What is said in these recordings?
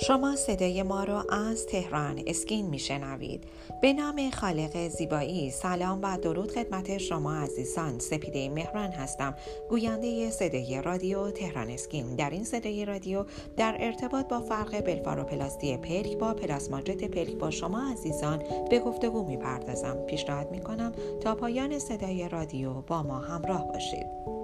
شما صدای ما را از تهران اسکین میشنوید. به نام خالق زیبایی. سلام و درود خدمت شما عزیزان. سپیده مهران هستم. گوینده صدای رادیو تهران اسکین. در این صدای رادیو در ارتباط با فرق بلفاروپلاستی پلک با پلاسماجت پلک با شما عزیزان به گفتگو می‌پردازم. پیشنهاد می‌کنم تا پایان صدای رادیو با ما همراه باشید.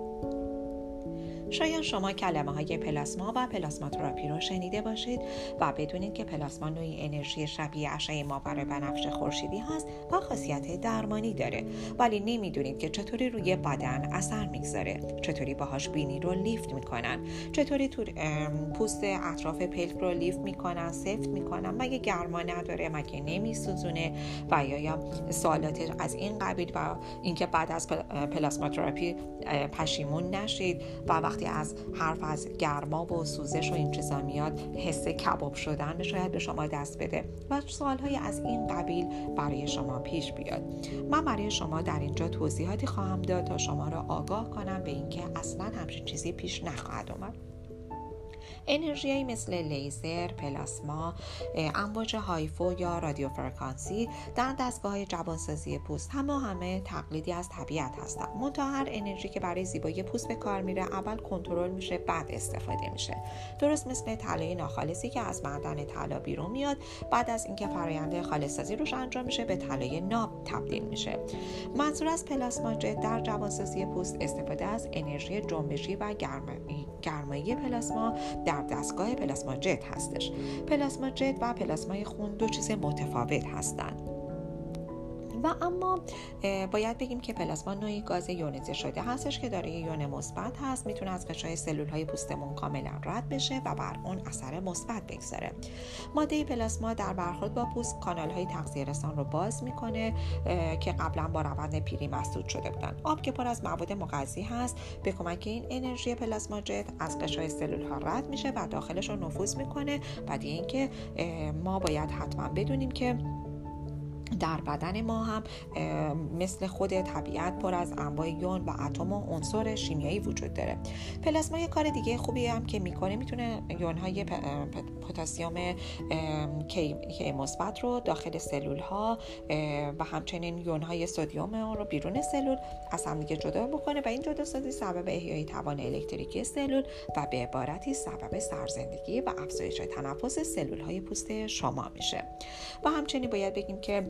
شاید شما کلمه های پلاسما و پلاسما تراپی رو شنیده باشید و بدونید که پلاسما نوعی انرژی شبیه اشعه ماور بنفش خورشیدی هست و خاصیت درمانی داره. ولی نمی‌دونید که چطوری روی بدن اثر می‌گذاره. چطوری باهاش بینی رو لیفت می‌کنن. چطوری تو پوست اطراف پلک رو لیفت می‌کنن سفت می‌کنن. مگه گرما نداره؟ مگه نمیسوزونه؟ و یا سوالات از این قبیل و اینکه بعد از پلاسما تراپی پشیمون نشید و وقتی از حرف از گرما و سوزش و این چیزا میاد حس کباب شدن شاید به شما دست بده و سوالهای از این قبیل برای شما پیش بیاد. من برای شما در اینجا توضیحاتی خواهم داد تا شما را آگاه کنم به اینکه اصلا همچین چیزی پیش نخواهد اومد. انرژی مثل لیزر، پلاسما، امواج هایفو یا رادیو فرکانسی در دستگاه جوانسازی پوست همه همه تقلیدی از طبیعت هستند. منتها هر انرژی که برای زیبایی پوست به کار میره اول کنترل میشه بعد استفاده میشه. درست مثل طلای ناخالصی که از معدن طلا بیرون میاد بعد از اینکه فرآیند خالصسازی روش انجام میشه به طلای ناب تبدیل میشه. منظور از پلاسما جت در جوانسازی پوست استفاده از انرژی جنبشی و گرمایی پلاسما در دستگاه پلاسما جت هستش. پلاسما جت و پلاسمای خون دو چیز متفاوت هستند. و اما باید بگیم که پلاسما نوعی گاز یونیزه شده هستش که داره یون مثبت هست می‌تونه از قشای سلول های پوستمون کاملا رد بشه و بر اون اثر مثبت بگذاره. ماده پلاسما در برخورد با پوست کانال های تغذیه رسان رو باز می‌کنه که قبلا با روند پیری مسدود شده بودن. آب که پر از مواد مغذی هست به کمک این انرژی پلاسما جت از قشای سلول ها رد میشه و داخلش رو نفوذ می‌کنه. و اینکه ما باید حتما بدونیم که در بدن ما هم مثل خود طبیعت پر از انواع یون و اتم و عنصر شیمیایی وجود داره. پلاسما یه کار دیگه خوبی هم که می‌کنه می‌تونه یون های پتاسیم کی مثبت رو داخل سلول ها و همچنین یون های سدیم رو بیرون سلول از هم دیگه جدا بکنه و این جدا سازی سبب احیای توان الکتریکی سلول و به عبارتی سبب سرزندگی و افزایش تنفس سلول های پوست شما میشه. و همچنین باید بگیم که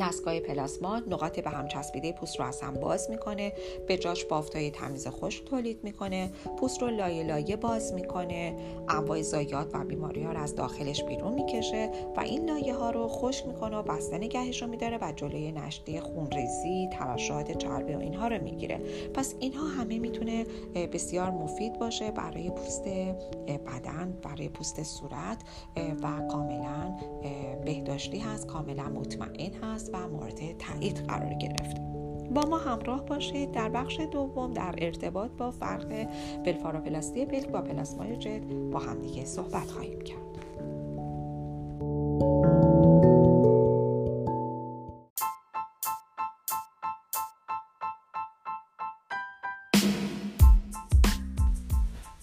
دستگاه پلاسما نقاط به هم چسبیده پوست رو از هم باز می‌کنه به جاش بافتای تمیز خشک تولید می‌کنه پوست رو لایه لایه باز می‌کنه انواع زایات و بیماری ها رو از داخلش بیرون می‌کشه و این لایه ها رو خشک می‌کنه و بسته نگهش رو میداره و جلوی نشته خونریزی ترشحات چربی و اینها رو می‌گیره. پس اینها همه می‌تونه بسیار مفید باشه برای پوست بدن برای پوست صورت و کاملا بهداشتی هست کاملا مطمئن هست. و مورد تایید قرار گرفته با ما همراه باشید در بخش دوم در ارتباط با فرق بلفاروپلاستی پلک با پلاسمای جت با همدیگه صحبت خواهیم کرد.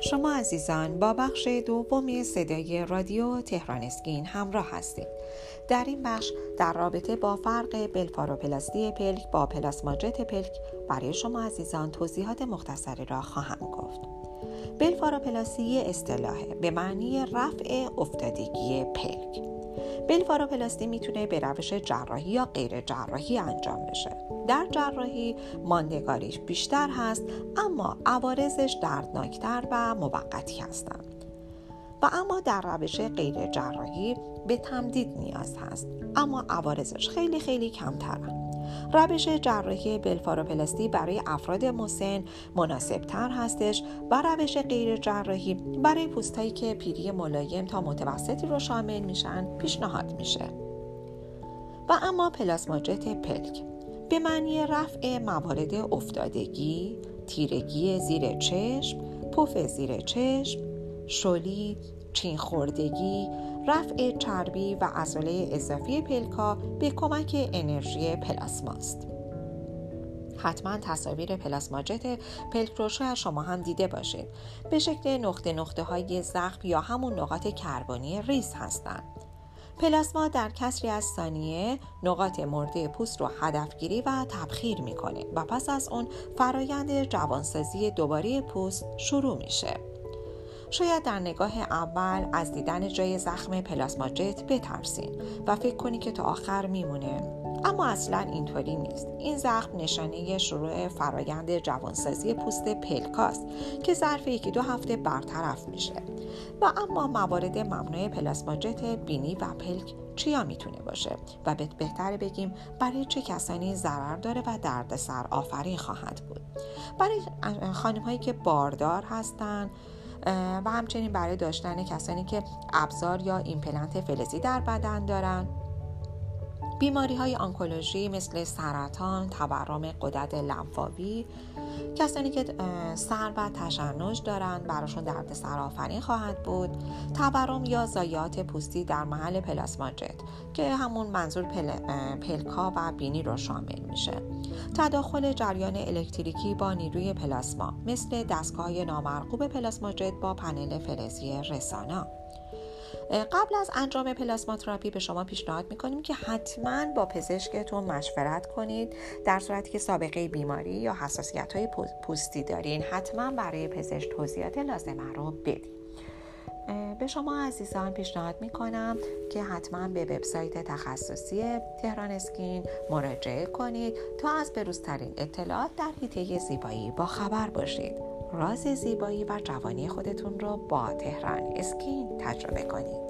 شما عزیزان با بخش دومی صدای رادیو تهران اسکین همراه هستید. در این بخش در رابطه با فرق بلفاروپلاستی پلک با پلاسماجت پلک برای شما عزیزان توضیحات مختصری را خواهم گفت. بلفاروپلاستی اصطلاحه به معنی رفع افتادگی پلک. بلفاروپلاستی می‌تونه به روش جراحی یا غیر جراحی انجام بشه. در جراحی ماندگاریش بیشتر هست اما عوارضش دردناکتر و موقتی هستند. و اما در روش غیر جراحی به تمدید نیاز هست اما عوارضش خیلی خیلی کمترن. روش جراحی بلفاروپلاستی برای افراد مسن مناسب تر هستش و روش غیر جراحی برای پوستهایی که پیری ملایم تا متوسطی رو شامل میشن پیشنهاد میشه. و اما پلاسماجت پلک. به معنی رفع موارد افتادگی، تیرگی زیر چشم، پف زیر چشم، شلی، چین خوردگی، رفع چربی و عضله اضافی پلکا به کمک انرژی پلاسماست. حتما تصاویر پلاسماجت پلک رو شاید شما هم دیده باشید به شکل نقطه نقطه های زخم یا همون نقاط کربانی ریز هستند. پلاسما در کسری از ثانیه نقاط مرده پوست رو هدفگیری و تبخیر می‌کنه و پس از اون فرایند جوانسازی دوباره پوست شروع میشه. شاید در نگاه اول از دیدن جای زخم پلاسماجت بترسین و فکر کنی که تا آخر میمونه. اما اصلا اینطوری نیست. این زخم نشانه شروع فرایند جوانسازی پوست پلکاست که ظرف یکی دو هفته برطرف میشه. و اما موارد ممنوع پلاسماجت بینی و پلک چیا می‌تونه باشه؟ و بهتره بگیم برای چه کسانی ضرر داره و دردسر آفرین خواهد بود. برای خانم هایی که باردار هستن و همچنین برای داشتن کسانی که ابزار یا ایمپلنت فلزی در بدن دارن. بیماری های آنکولوژی مثل سرطان، تورم غدد لنفاوی کسانی که سر و تشنج دارند براشون درد سرآفرین خواهد بود. تورم یا زایات پوستی در محل پلاسماجت که همون منظور پل... پلکا و بینی رو شامل میشه. تداخل جریان الکتریکی با نیروی پلاسما مثل دستگاه نامرغوب پلاسماجت با پنل فلزی رسانا. قبل از انجام پلاسما تراپی به شما پیشنهاد می‌کنیم که حتما با پزشکتون مشورت کنید در صورتی که سابقه بیماری یا حساسیت های پوستی دارین. حتما برای پزشک توضیحات لازمه رو بدید به شما عزیزان پیشنهاد می کنم که حتما به وبسایت تخصصی تهران اسکین مراجعه کنید تا از بروزترین اطلاعات در حیطه زیبایی با خبر باشید. راز زیبایی و جوانی خودتون رو با تهران اسکین تجربه کنید